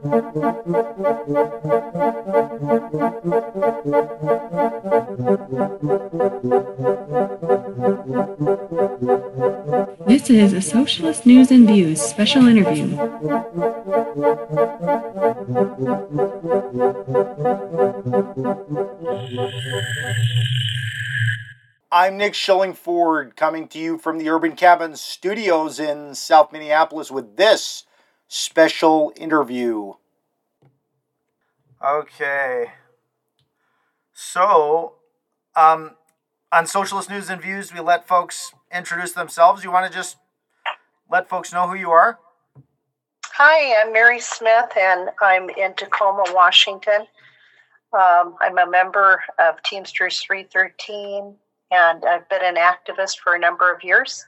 This is a Socialist News and Views special interview. I'm Nick Schillingford coming to you from the Urban Cabin Studios in South Minneapolis with this special interview. Okay. So, um, on Socialist News and Views, we let folks introduce themselves. You want to just let folks know who you are? Hi, I'm Mary Smith, and I'm in Tacoma, Washington. Um, I'm a member of Teamsters 313, and I've been an activist for a number of years.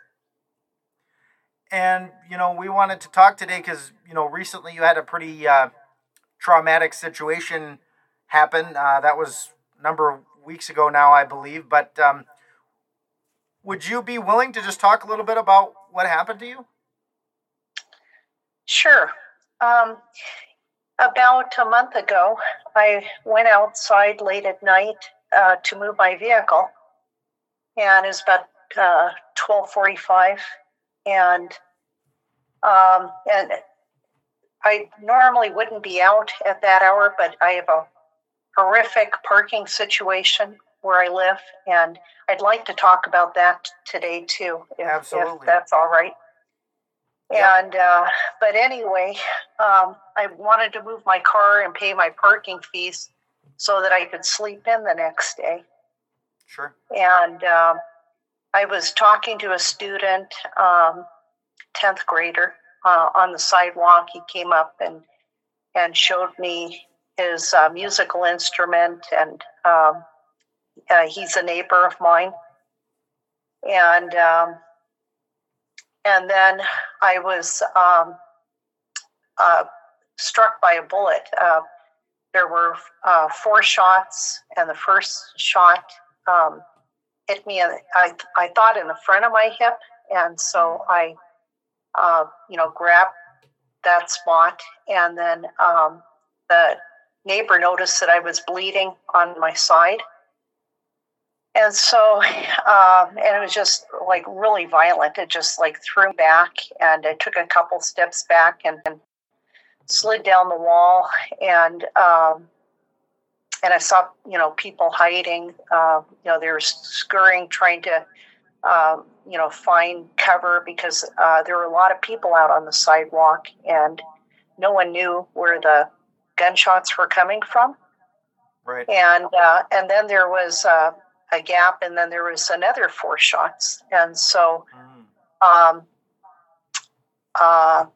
And, you know, we wanted to talk today because, you know, recently you had a pretty uh, traumatic situation happen. Uh, that was a number of weeks ago now, I believe. But um, would you be willing to just talk a little bit about what happened to you? Sure. Um, about a month ago, I went outside late at night uh, to move my vehicle, and it was about uh, twelve forty-five, and um, and I normally wouldn't be out at that hour, but I have a horrific parking situation where I live, and I'd like to talk about that today too, if, Absolutely. if that's all right. And uh, but anyway, um, I wanted to move my car and pay my parking fees so that I could sleep in the next day. Sure. And um, I was talking to a student, um, tenth grader, uh, on the sidewalk. He came up and and showed me his uh, musical instrument, and um, uh, he's a neighbor of mine. And um, and then I was um, uh, struck by a bullet. Uh, there were uh, four shots, and the first shot um, hit me. In, I I thought in the front of my hip, and so I, uh, you know, grabbed that spot, and then um, the neighbor noticed that I was bleeding on my side. And so, um, and it was just like really violent. It just like threw me back, and I took a couple steps back and, and slid down the wall, and um, and I saw you know people hiding. Uh, you know, they were scurrying, trying to um, you know find cover because uh, there were a lot of people out on the sidewalk, and no one knew where the gunshots were coming from. Right. And uh, and then there was uh, a gap, and then there was another four shots, and so Mm. um, uh,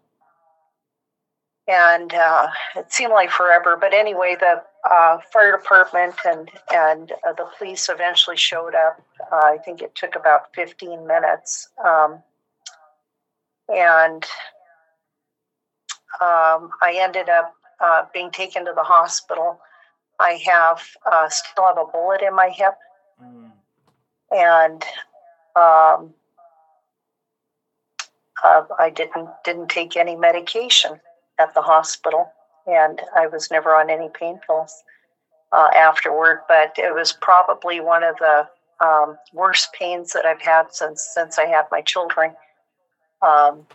and uh, it seemed like forever. But anyway, the uh, fire department and and uh, the police eventually showed up. Uh, I think it took about fifteen minutes, um, and um, I ended up uh, being taken to the hospital. I have uh, still have a bullet in my hip, Mm. and um, uh, I didn't didn't take any medication at the hospital, and I was never on any pain pills uh, afterward. But it was probably one of the um, worst pains that I've had since since I had my children. Um,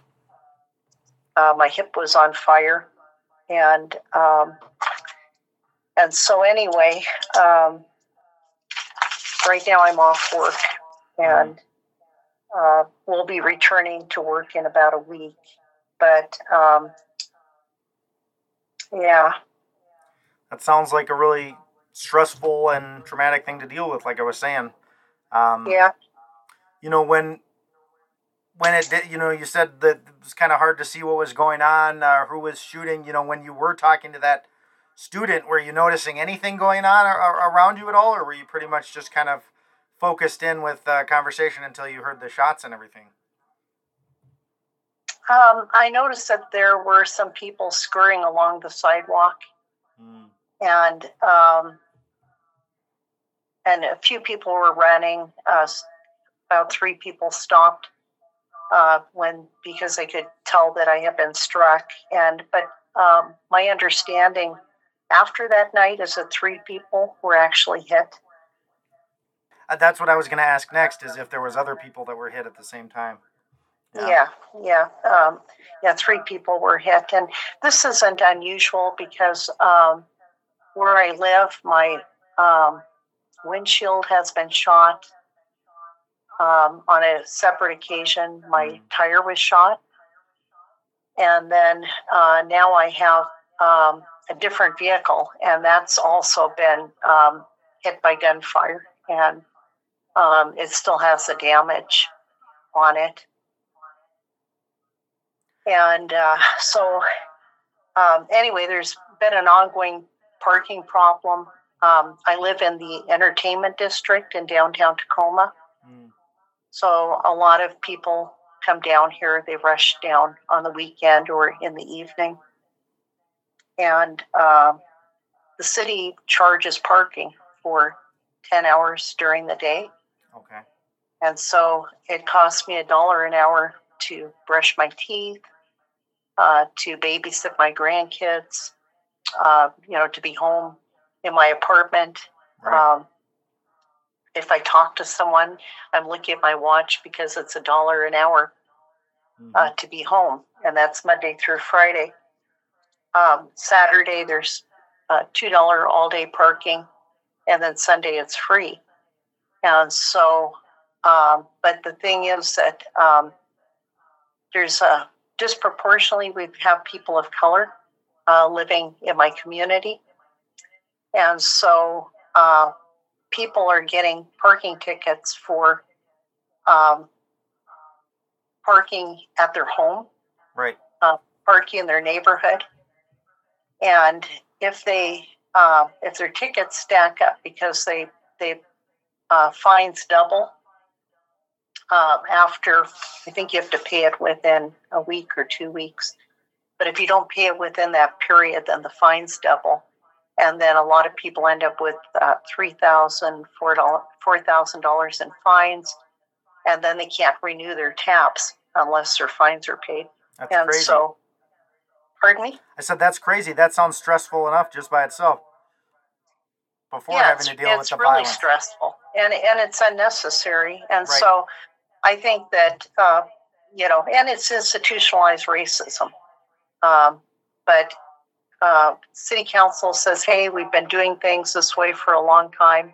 uh, my hip was on fire, and um, and so anyway, um, right now I'm off work, and uh, we'll be returning to work in about a week. But um, yeah, That sounds like a really stressful and traumatic thing to deal with, like I was saying. Um, yeah, you know when when it did you know you said that it was kind of hard to see what was going on uh, who was shooting you know when you were talking to that student were you noticing anything going on ar- ar- around you at all or were you pretty much just kind of focused in with uh, conversation until you heard the shots and everything um, I noticed that there were some people scurrying along the sidewalk, mm. and um, and a few people were running. Uh, about three people stopped uh, when because they could tell that I had been struck, and but um, my understanding after that night is that three people were actually hit. Uh, that's what I was going to ask next is if there was other people that were hit at the same time. Yeah, yeah, yeah. Um, yeah three people were hit, and this isn't unusual because um, where I live, my um, windshield has been shot. Um, on a separate occasion, my mm. tire was shot, and then uh, now I have um, a different vehicle, and that's also been um, hit by gunfire, and um, it still has the damage on it. And uh, so, um, anyway, there's been an ongoing parking problem. Um, I live in the entertainment district in downtown Tacoma. Mm. So, a lot of people come down here. They rush down on the weekend or in the evening. And uh, the city charges parking for 10 hours during the day. Okay. And so it costs me a dollar an hour to brush my teeth, uh, to babysit my grandkids, uh, you know, to be home in my apartment. Right. Um, if I talk to someone, I'm looking at my watch because it's a dollar an hour mm-hmm. uh, to be home, and that's Monday through Friday. Um, Saturday, there's uh, $2 all day parking, and then Sunday, it's free. And so, um, but the thing is that um, there's a disproportionately, we have people of color uh, living in my community. And so uh, people are getting parking tickets for um, parking at their home, right? Uh, parking in their neighborhood, and if they uh, if their tickets stack up because they they uh, fines double um, after I think you have to pay it within a week or two weeks. But if you don't pay it within that period, then the fines double. And then a lot of people end up with uh, $3,000, $4,000 in fines. And then they can't renew their taps unless their fines are paid. That's and crazy. so, pardon me? I said, that's crazy. That sounds stressful enough just by itself before yeah, having to deal with the really violence. It's really stressful, and and it's unnecessary. And right. so, I think that uh, you know, and it's institutionalized racism. Um, but uh, city council says, "Hey, we've been doing things this way for a long time,"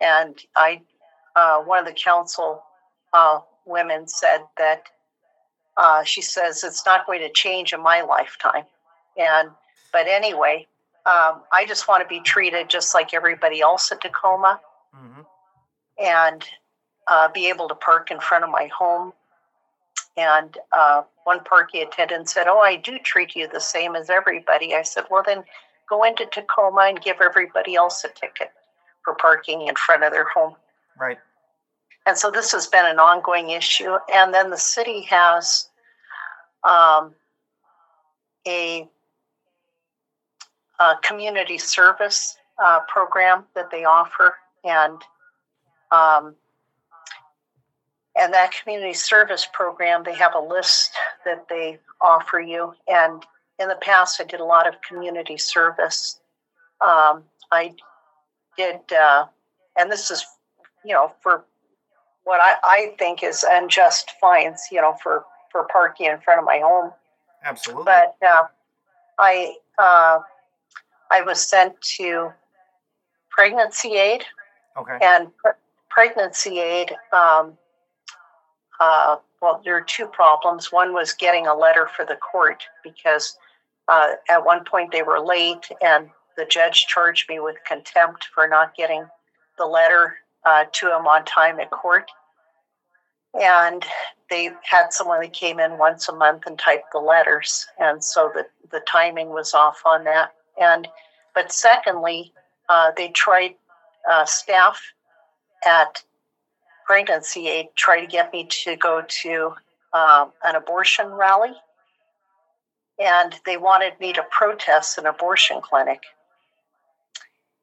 and I, uh, one of the council uh, women said that uh, she says it's not going to change in my lifetime, and but anyway, um, I just want to be treated just like everybody else at Tacoma mm-hmm. and uh, be able to park in front of my home. And uh, one parking attendant said, Oh, I do treat you the same as everybody. I said, Well, then go into Tacoma and give everybody else a ticket for parking in front of their home. Right. And so this has been an ongoing issue. And then the city has um, a uh, community service uh, program that they offer, and um, and that community service program, they have a list that they offer you. And in the past, I did a lot of community service. Um, I did, uh, and this is, you know, for what I, I think is unjust fines, you know, for for parking in front of my home. Absolutely. But uh, I uh, I was sent to pregnancy aid. Okay. And pre- pregnancy aid, um, uh, well, there are two problems. One was getting a letter for the court because uh, at one point they were late, and the judge charged me with contempt for not getting the letter uh, to him on time at court. And they had someone that came in once a month and typed the letters, and so the the timing was off on that. And but secondly, uh, they tried uh, staff at pregnancy aid try to get me to go to um, an abortion rally, and they wanted me to protest an abortion clinic.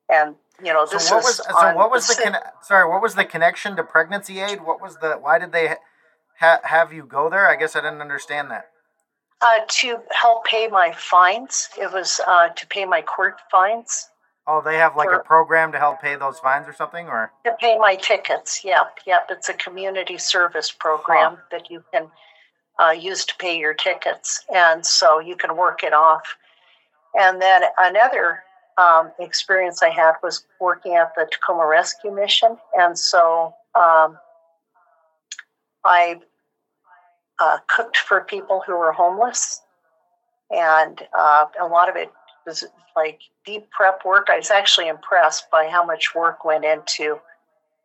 And you know, this so what was so what was the, the con- sorry what was the connection to pregnancy aid? What was the why did they ha- have you go there? I guess I didn't understand that. Uh, to help pay my fines. It was uh, to pay my court fines. Oh, they have like For- a program to help pay those fines or something, or To pay my tickets. Yep, yep. It's a community service program that you can uh, use to pay your tickets. And so you can work it off. And then another um, experience I had was working at the Tacoma Rescue Mission. And so um, I uh, cooked for people who were homeless. And uh, a lot of it like deep prep work. I was actually impressed by how much work went into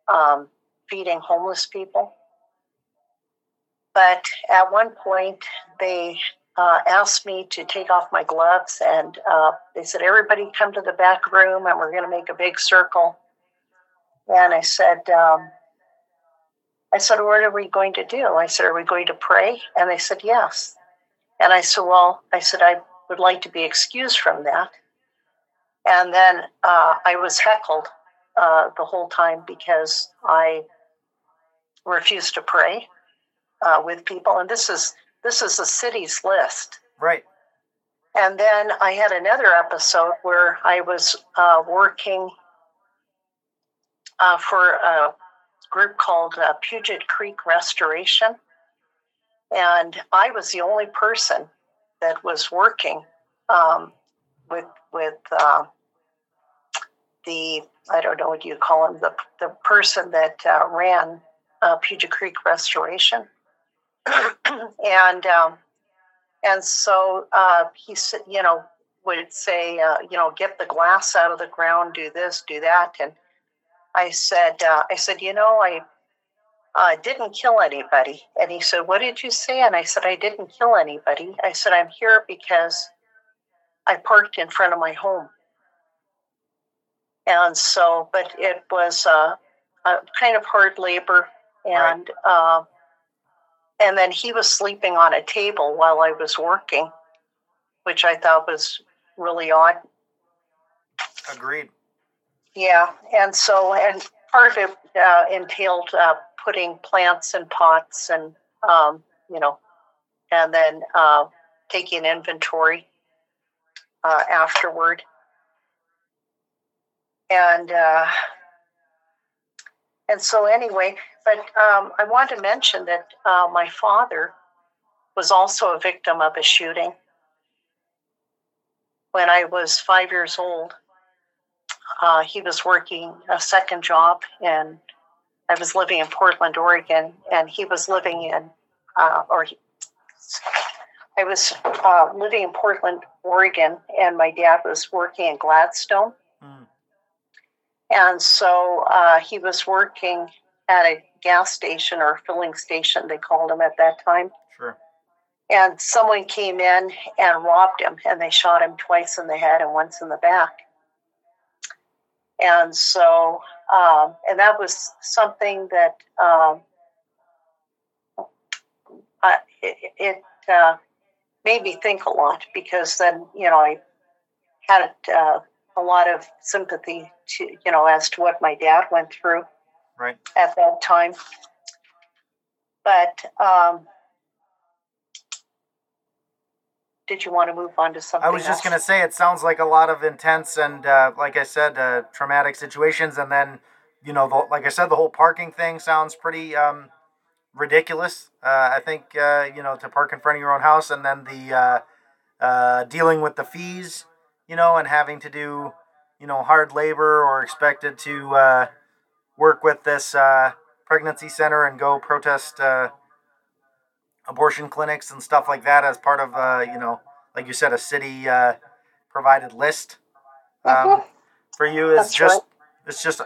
um, feeding homeless people. But at one point, they uh, asked me to take off my gloves, and uh, they said, "Everybody, come to the back room, and we're going to make a big circle." And I said, um, "I said, what are we going to do?" I said, "Are we going to pray?" And they said, "Yes." And I said, "Well," I said, "I would like to be excused from that." And then uh, I was heckled uh, the whole time because I refused to pray uh, with people, and this is this is the city's list. right? And then I had another episode where I was uh, working uh, for a group called uh, Puget Creek Restoration, and I was the only person that was working um, with with uh, the I don't know what you call him the the person that uh, ran uh, Puget Creek Restoration, and um, and so uh, he said, you know, would say, uh, you know, get the glass out of the ground, do this, do that, and I said, uh, I said, you know, I uh, didn't kill anybody, and he said, what did you say? And I said, I didn't kill anybody. I said, I'm here because I parked in front of my home. And so, but it was uh, a kind of hard labor, and uh, and then he was sleeping on a table while I was working, which I thought was really odd. Agreed. Yeah, and so and part of it uh, entailed uh, putting plants in pots and um, you know, and then uh, taking inventory uh, afterward. And uh, and so anyway, but um, I want to mention that uh, my father was also a victim of a shooting when I was five years old. Uh, he was working a second job, and I was living in Portland, Oregon, and he was living in, uh, or he, I was uh, living in Portland, Oregon, and my dad was working in Gladstone. Mm. And so uh, he was working at a gas station or filling station, they called him at that time. Sure. And someone came in and robbed him, and they shot him twice in the head and once in the back. And so, um, and that was something that um, I, it, it uh, made me think a lot because then, you know, I had uh, a lot of sympathy to, you know, as to what my dad went through Right. at that time. But um, did you want to move on to something? I was just else? gonna say it sounds like a lot of intense and, uh, like I said, uh, traumatic situations, and then you know, the, like I said, the whole parking thing sounds pretty um, ridiculous. Uh, I think uh, you know to park in front of your own house, and then the uh, uh, dealing with the fees, you know, and having to do you know hard labor or expected to uh, work with this uh, pregnancy center and go protest uh, abortion clinics and stuff like that as part of uh, you know, like you said, a city uh, provided list um, Mhm. for you is That's just right. it's just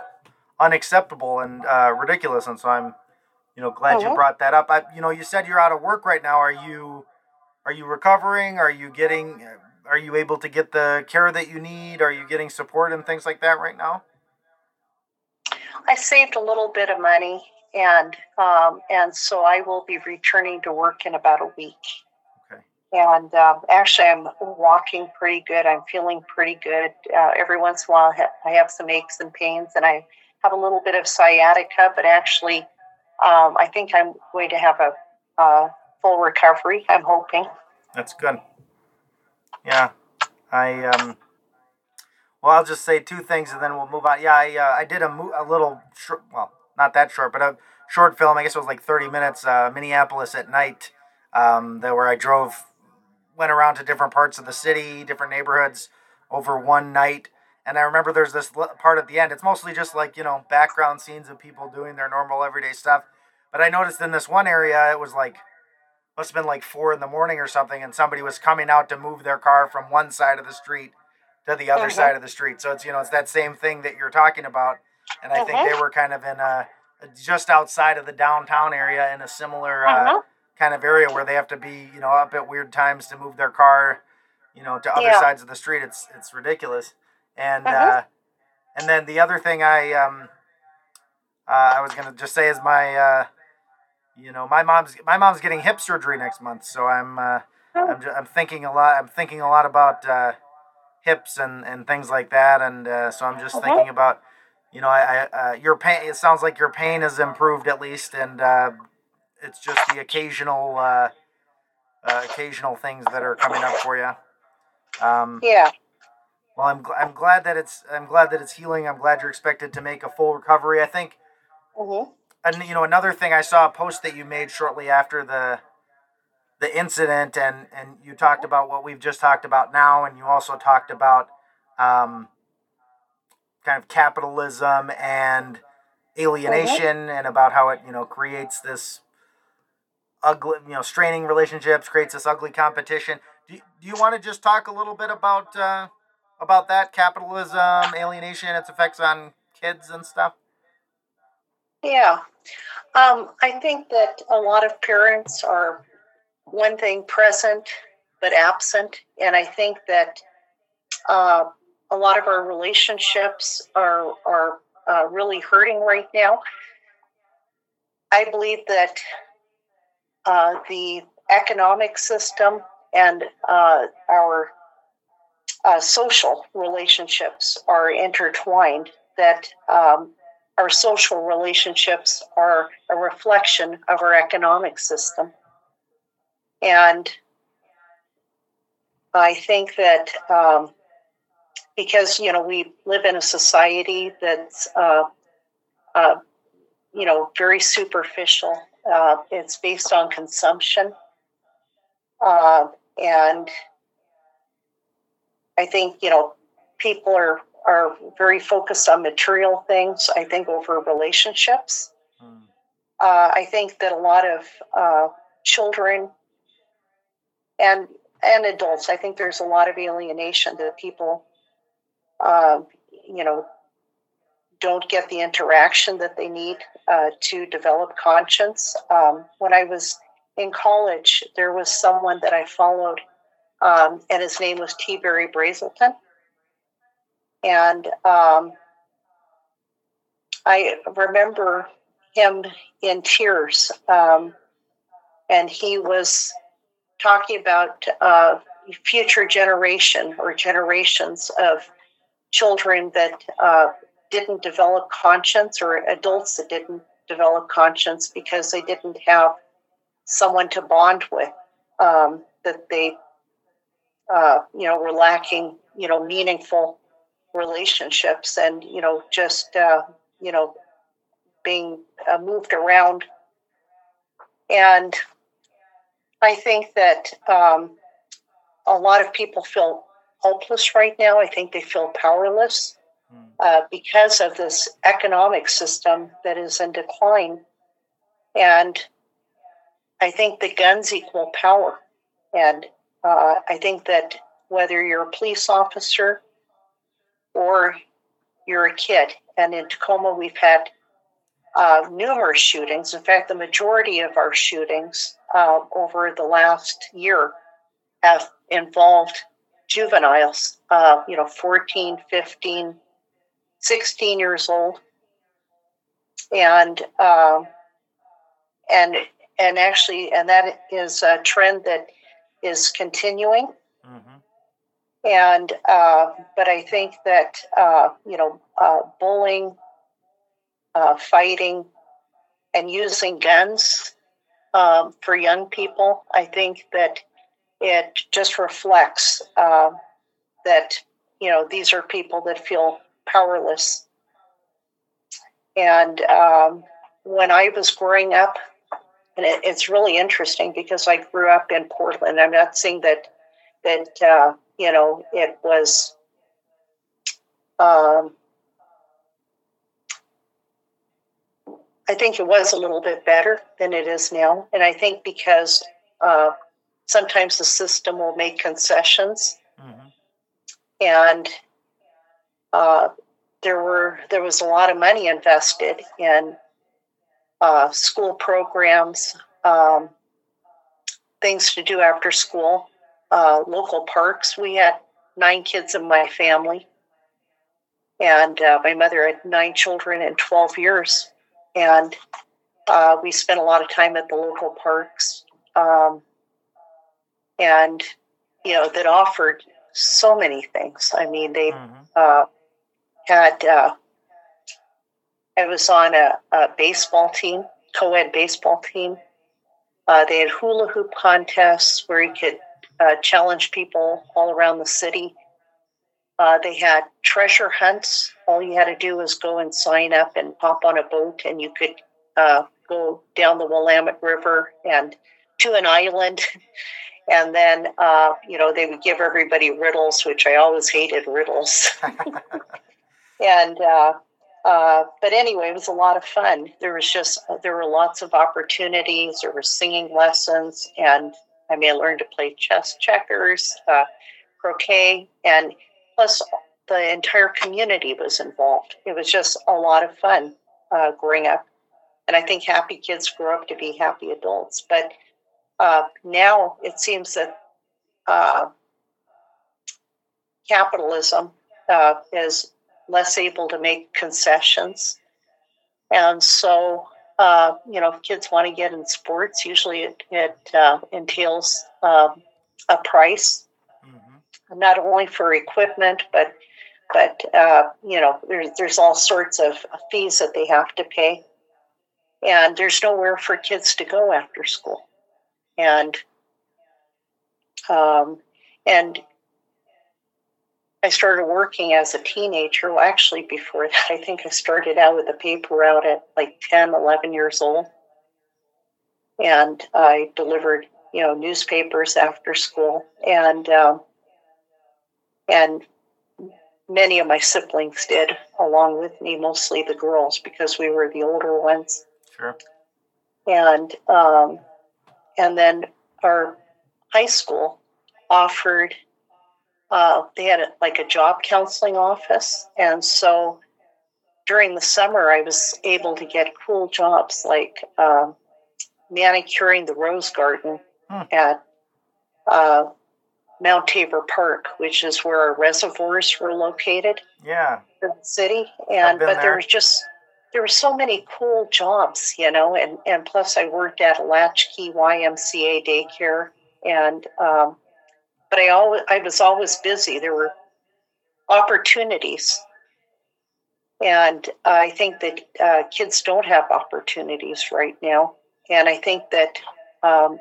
unacceptable and uh, ridiculous. And so I'm, you know, glad you Mhm. brought that up. I, you know, you said you're out of work right now. Are you are you recovering? Are you getting are you able to get the care that you need? Are you getting support and things like that right now? I saved a little bit of money, and um, and so I will be returning to work in about a week. Okay. And um, actually, I'm walking pretty good. I'm feeling pretty good. Uh, every once in a while, I have some aches and pains, and I have a little bit of sciatica. But actually, um, I think I'm going to have a, a full recovery. I'm hoping. That's good. Yeah, I um. Well, I'll just say two things and then we'll move on. Yeah, I uh, I did a mo- a little well, not that short, but a short film. I guess it was like thirty minutes. Uh, Minneapolis at night. Um, that where I drove, went around to different parts of the city, different neighborhoods over one night. And I remember there's this part at the end. It's mostly just like you know background scenes of people doing their normal everyday stuff. But I noticed in this one area, it was like must have been like four in the morning or something, and somebody was coming out to move their car from one side of the street to the other mm-hmm. side of the street. So it's you know it's that same thing that you're talking about, and I mm-hmm. think they mm-hmm. were kind of in a just outside of the downtown area in a similar uh, mm-hmm. kind of area where they have to be you know up at weird times to move their car, you know, to other yeah. sides of the street. It's it's ridiculous, and mm-hmm. uh, and then the other thing I um uh, I was gonna just say is my uh, you know my mom's my mom's getting hip surgery next month, so I'm uh, oh. I'm, I'm thinking a lot. I'm thinking a lot about uh, hips and, and things like that, and uh, so I'm just thinking about you know I, I uh, your pain. It sounds like your pain has improved at least, and uh, it's just the occasional uh, uh, occasional things that are coming up for you. Um, yeah. Well, I'm I'm glad that it's I'm glad that it's healing. I'm glad you're expected to make a full recovery. I think. Mm-hmm and you know another thing I saw a post that you made shortly after the the incident, and and you talked about what we've just talked about now, and you also talked about um, kind of capitalism and alienation, and about how it you know creates this ugly, you know, straining relationships, creates this ugly competition. Do you, do you want to just talk a little bit about uh, about that capitalism, alienation, its effects on kids and stuff? Yeah. Um, I think that a lot of parents are one thing present but absent. And I think that uh, a lot of our relationships are, are uh, really hurting right now. I believe that uh, the economic system and uh, our uh, social relationships are intertwined, that um, our social relationships are a reflection of our economic system. And I think that um, because, you know, we live in a society that's, uh, uh, you know, very superficial, uh, it's based on consumption. Uh, and I think, you know, people are are very focused on material things, I think, over relationships. Mm. Uh, I think that a lot of uh, children and and adults, I think there's a lot of alienation that people, uh, you know, don't get the interaction that they need uh, to develop conscience. Um, when I was in college, there was someone that I followed, um, and his name was T. Berry Brazelton and um, I remember him in tears, um, and he was talking about uh, future generation or generations of children that uh, didn't develop conscience or adults that didn't develop conscience because they didn't have someone to bond with um, that they uh, you know were lacking you know meaningful relationships and you know just uh, you know being uh, moved around. And i think that um, a lot of people feel hopeless right now i think they feel powerless hmm. uh, because of this economic system that is in decline and i think the guns equal power and uh, i think that whether you're a police officer or you're a kid. And in Tacoma, we've had uh, numerous shootings. In fact, the majority of our shootings uh, over the last year have involved juveniles, uh, you know, 14, 15, 16 years old. And, um, and, and actually, and that is a trend that is continuing. Mm-hmm. And uh, but I think that uh, you know uh, bullying, uh, fighting, and using guns um, for young people. I think that it just reflects uh, that you know these are people that feel powerless. And um, when I was growing up, and it, it's really interesting because I grew up in Portland. I'm not saying that that uh, you know it was. Um, I think it was a little bit better than it is now, and I think because uh, sometimes the system will make concessions, mm-hmm. and uh, there were there was a lot of money invested in uh, school programs, um, things to do after school, uh, local parks. We had nine kids in my family, and uh, my mother had nine children in 12 years. And uh, we spent a lot of time at the local parks. Um, and, you know, that offered so many things. I mean, they mm-hmm. Uh, had uh, I was on a, a baseball team, co ed baseball team. Uh, they had hula hoop contests where you could uh, challenge people all around the city. Uh, they had treasure hunts. All you had to do was go and sign up and hop on a boat, and you could uh, go down the Willamette River and to an island. and then, uh, you know, they would give everybody riddles, which I always hated riddles. and uh, uh, but anyway, it was a lot of fun. There was just there were lots of opportunities. There were singing lessons, and I mean, I learned to play chess, checkers, uh, croquet, and plus the entire community was involved. It was just a lot of fun uh, growing up, and I think happy kids grow up to be happy adults. But uh, now it seems that uh, capitalism uh, is less able to make concessions. And so, uh, you know, if kids want to get in sports, usually it, it uh, entails um, a price, mm-hmm. not only for equipment, but but uh, you know, there's there's all sorts of fees that they have to pay, and there's nowhere for kids to go after school, and um, and I started working as a teenager. Well, actually, before that, I think I started out with a paper route at like 10, 11 years old. And I delivered, you know, newspapers after school. And, um, and many of my siblings did along with me, mostly the girls, because we were the older ones. Sure. And, um, and then our high school offered uh, they had a, like a job counseling office. And so during the summer, I was able to get cool jobs like uh, manicuring the rose garden hmm. at uh, Mount Tabor Park, which is where our reservoirs were located. Yeah. In the city. And but there. there was just there were so many cool jobs, you know, and, and plus I worked at a latchkey YMCA daycare and um, but I always I was always busy. There were opportunities, and I think that uh, kids don't have opportunities right now. And I think that um,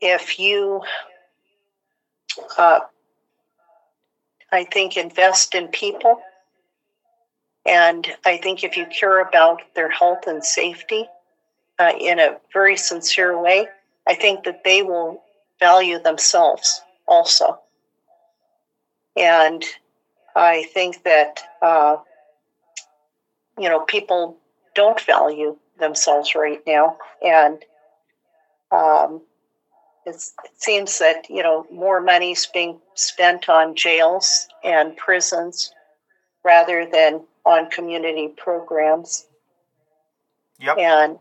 if you, uh, I think, invest in people, and I think if you care about their health and safety uh, in a very sincere way, I think that they will value themselves also. And I think that, uh, you know, people don't value themselves right now. And um, it seems that, you know, more money is being spent on jails and prisons rather than on community programs. Yep. And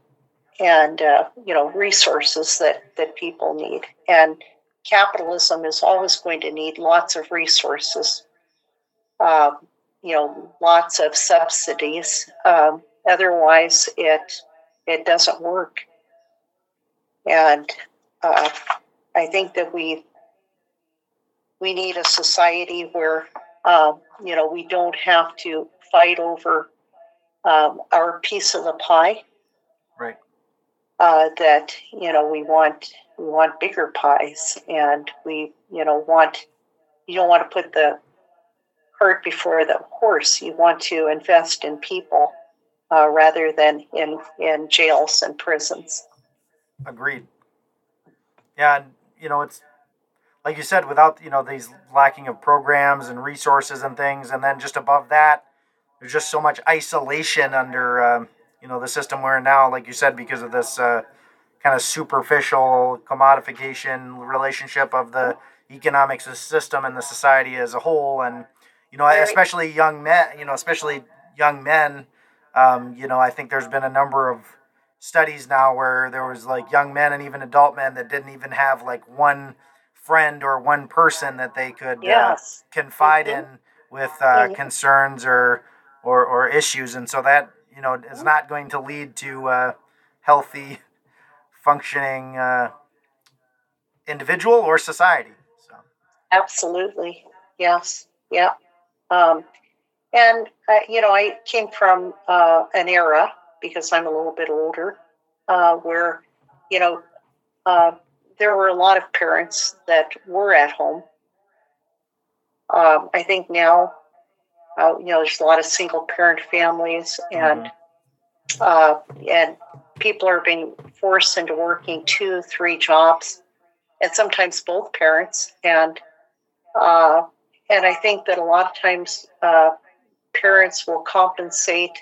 and uh, you know resources that that people need and capitalism is always going to need lots of resources um, you know lots of subsidies um, otherwise it it doesn't work and uh, i think that we we need a society where um, you know we don't have to fight over um, our piece of the pie right uh, that you know we want we want bigger pies, and we, you know, want you don't want to put the cart before the horse. You want to invest in people uh, rather than in in jails and prisons. Agreed. Yeah, and you know it's like you said, without you know these lacking of programs and resources and things, and then just above that, there's just so much isolation under um, you know the system we're in now. Like you said, because of this uh, kind of superficial commodification relationship of the economic system and the society as a whole, and you know, especially young men. You know, especially young men. Um, you know, I think there's been a number of studies now where there was like young men and even adult men that didn't even have like one friend or one person that they could uh, yes. uh, confide mm-hmm. in with uh, mm-hmm. concerns or, or or issues, and so that you know is not going to lead to uh, healthy, functioning uh, individual or society. So. Absolutely, yes, yeah, um, and uh, you know I came from uh, an era because I'm a little bit older where you know there were a lot of parents that were at home. Um, I think now, uh, you know, there's a lot of single parent families, and mm-hmm. uh, and people are being forced into working two, three jobs, and sometimes both parents. And uh, and I think that a lot of times uh, parents will compensate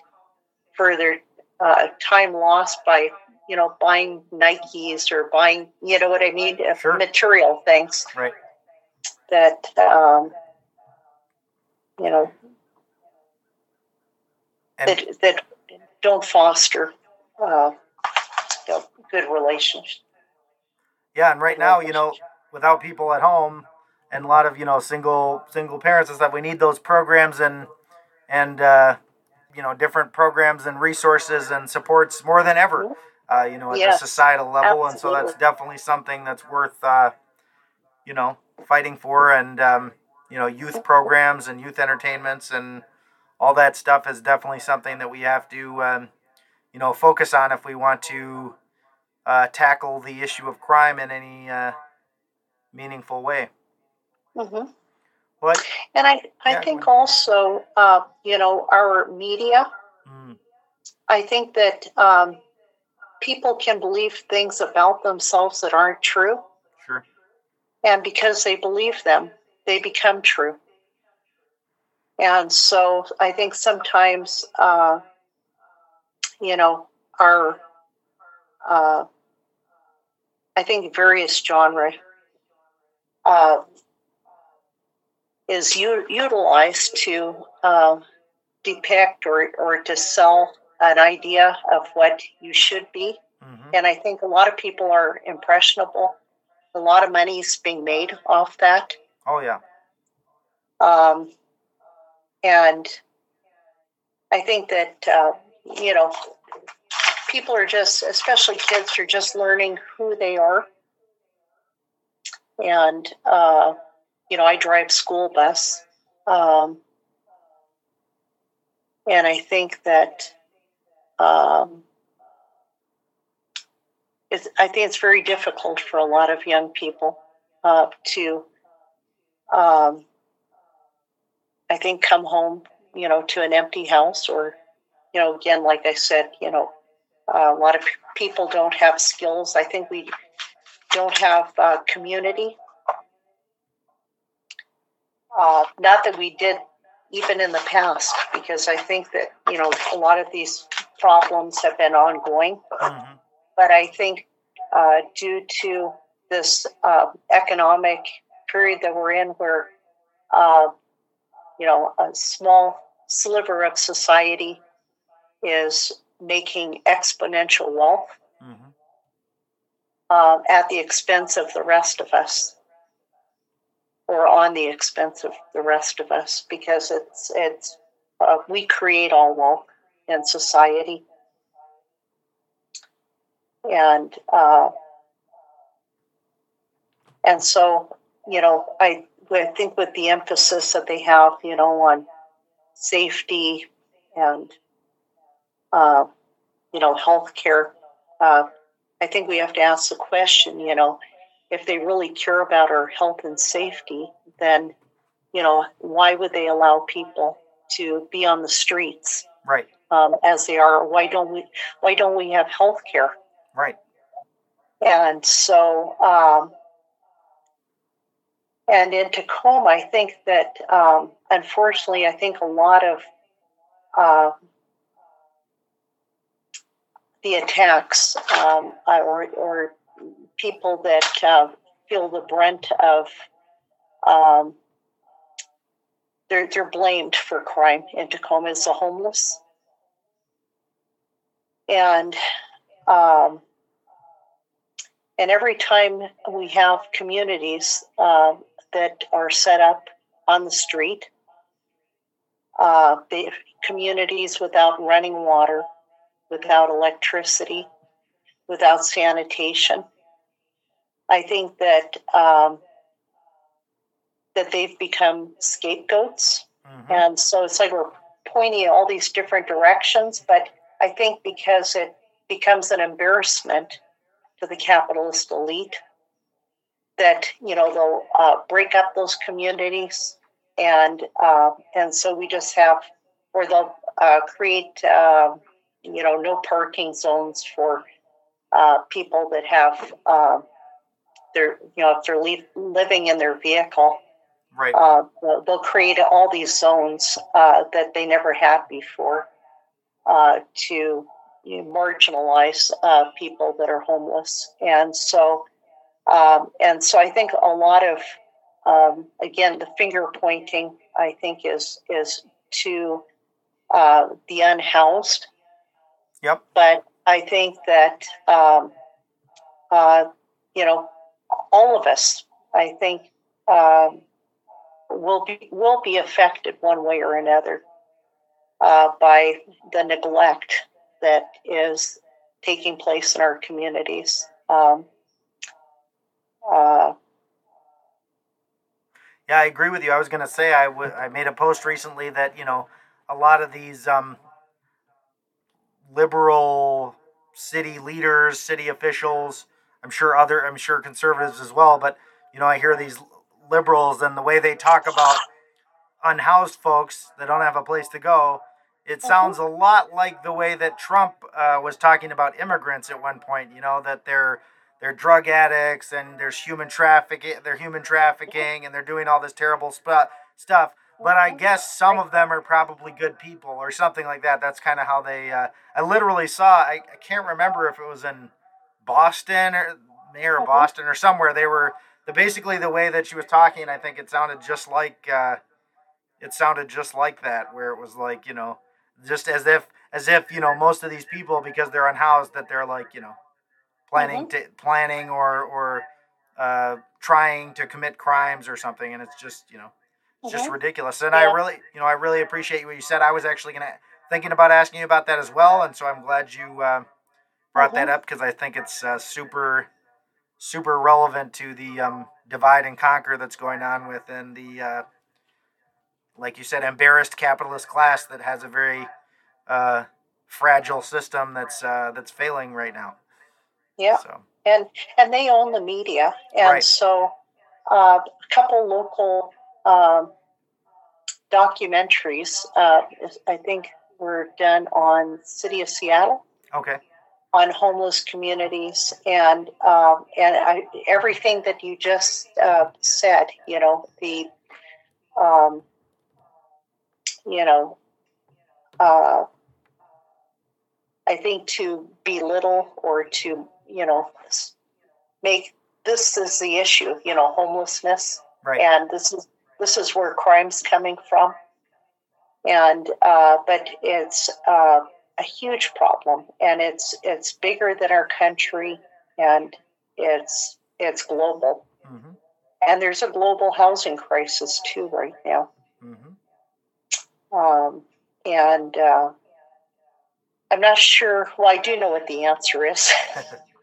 for their uh, time lost by you know, buying Nikes or buying, you know what I mean, sure. material things. Right. That, um, you know, and that, that don't foster uh, good relationships. Yeah, and right now, you know, without people at home and a lot of you know single single parents and stuff, we need those programs and and uh, you know different programs and resources and supports more than ever. Uh, you know, at the societal level, absolutely. and so that's definitely something that's worth, uh, you know, fighting for. And um, you know, youth programs and youth entertainments and all that stuff is definitely something that we have to, um, you know, focus on if we want to uh, tackle the issue of crime in any uh, meaningful way. Mm-hmm. What? And I, I yeah, think also, uh, you know, our media. Mm. I think that um, people can believe things about themselves that aren't true. Sure. And because they believe them, they become true. And so I think sometimes, uh, you know, our, uh, I think various genre uh, is u- utilized to uh, depict or, or to sell an idea of what you should be. Mm-hmm. And I think a lot of people are impressionable. A lot of money is being made off that. Oh, yeah. Um, and I think that, uh, you know, people are just, especially kids, are just learning who they are. And, uh, you know, I drive school bus. Um, and I think that um, I think it's very difficult for a lot of young people uh, to, um, I think, come home, you know, to an empty house or, you know, again, like I said, you know, uh, a lot of people don't have skills. I think we don't have uh, community. Uh, not that we did even in the past, because I think that, you know, a lot of these problems have been ongoing. Mm-hmm. But I think uh, due to this uh, economic period that we're in, where uh, you know a small sliver of society is making exponential wealth mm-hmm. uh, at the expense of the rest of us, or on the expense of the rest of us, because it's it's uh, we create all wealth in society. And uh, and so, you know, I I think with the emphasis that they have, you know, on safety and uh, you know healthcare, uh, I think we have to ask the question, you know, if they really care about our health and safety, then, you know, why would they allow people to be on the streets Right. Um, as they are? Why don't we? Why don't we have health care? Right. And so, um, and in Tacoma, I think that um, unfortunately, I think a lot of uh, the attacks um, or, or people that uh, feel the brunt of um, they're they're blamed for crime in Tacoma is the homeless, and um, and every time we have communities uh, that are set up on the street, uh, the communities without running water, without electricity, without sanitation. I think that um, that they've become scapegoats, Mhm. and so it's like we're pointing all these different directions. But I think because it becomes an embarrassment to the capitalist elite, that you know they'll uh, break up those communities, and uh, and so we just have, or they'll uh, create, uh, you know, no parking zones for uh, people that have uh, their, you know, if they're leave, living in their vehicle, Right. uh, they'll, they'll create all these zones uh, that they never had before uh, to you know, marginalize uh, people that are homeless, and so um, and so I think a lot of um, again the finger pointing I think is is to uh, the unhoused, Yep. but I think that um, uh, you know all of us I think um, will be will be affected one way or another uh, by the neglect that is taking place in our communities. Um, uh, Yeah, I agree with you. I was going to say I made a post recently that you know a lot of these um, liberal city leaders, city officials, I'm sure other, I'm sure conservatives as well, but you know I hear these liberals and the way they talk about unhoused folks that don't have a place to go. It sounds a lot like the way that Trump uh, was talking about immigrants at one point. You know that they're they're drug addicts and there's human trafficking they're human trafficking and they're doing all this terrible sp- stuff but i guess some of them are probably good people or something like that that's kind of how they uh, i literally saw I, I can't remember if it was in boston or mayor of boston or somewhere they were the basically the way that she was talking i think it sounded just like uh, it sounded just like that where it was like you know just as if as if you know most of these people because they're unhoused that they're like you know planning to planning or or uh, trying to commit crimes or something, and it's just you know it's just Mhm. ridiculous. And I really you know I really appreciate what you said. I was actually gonna thinking about asking you about that as well, and so I'm glad you uh, brought that Mhm. up because I think it's uh, super super relevant to the um, divide and conquer that's going on within the uh, like you said embarrassed capitalist class that has a very uh, fragile system that's uh, that's failing right now. yeah. So and and they own the media, and Right. so uh, a couple local um, documentaries, uh, I think, were done on City of Seattle okay. on homeless communities, and um, and I, everything that you just uh, said, you know, the um, you know. Uh, I think to belittle or to, you know, make this is the issue, you know, homelessness, Right. and this is this is where crime's coming from, and uh, but it's uh, a huge problem, and it's it's bigger than our country, and it's it's global, hmm and there's a global housing crisis too right now, um, and. Uh, I'm not sure. Well, I do know what the answer is.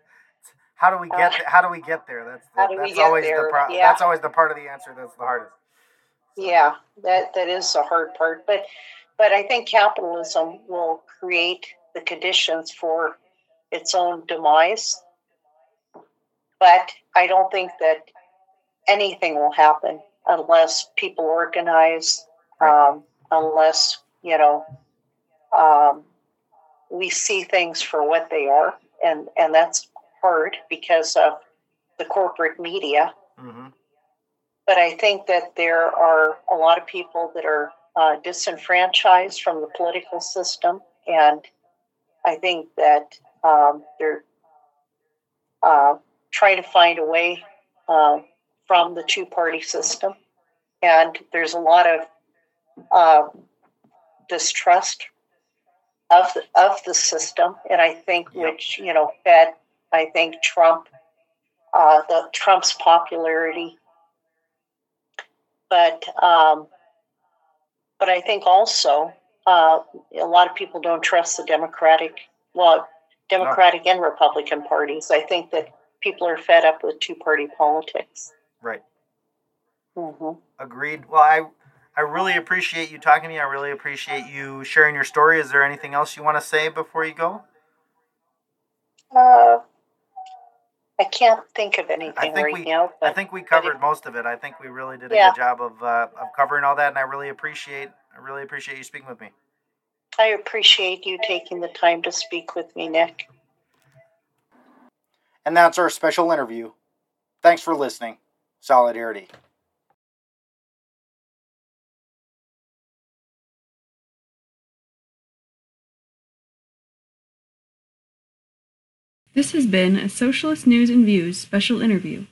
How do we get? Uh, how do we get there? That's how do we that's get always there? the pro- Yeah. That's always the part of the answer that's the hardest. Yeah, that that is the hard part, but but I think capitalism will create the conditions for its own demise, but I don't think that anything will happen unless people organize, um, unless, you know, um, we see things for what they are. And, and that's hard because of the corporate media. Mm-hmm. But I think that there are a lot of people that are uh, disenfranchised from the political system. And I think that um, they're uh, trying to find a way uh, from the two party system. And there's a lot of uh, distrust of the, of the system. And I think, which, you know, fed, I think Trump, uh, the Trump's popularity. But, um, but I think also uh, a lot of people don't trust the Democratic, well, Democratic and Republican parties. I think that people are fed up with two party politics. Right. hmm Agreed. Well, I I really appreciate you talking to me. I really appreciate you sharing your story. Is there anything else you want to say before you go? Uh, I can't think of anything I think right we- now. But I think we covered most of it. I think we really did a Yeah. good job of uh, of covering all that, and I really appreciate I really appreciate you speaking with me. I appreciate you taking the time to speak with me, Nick. And that's our special interview. Thanks for listening. Solidarity. This has been a Socialist News and Views special interview.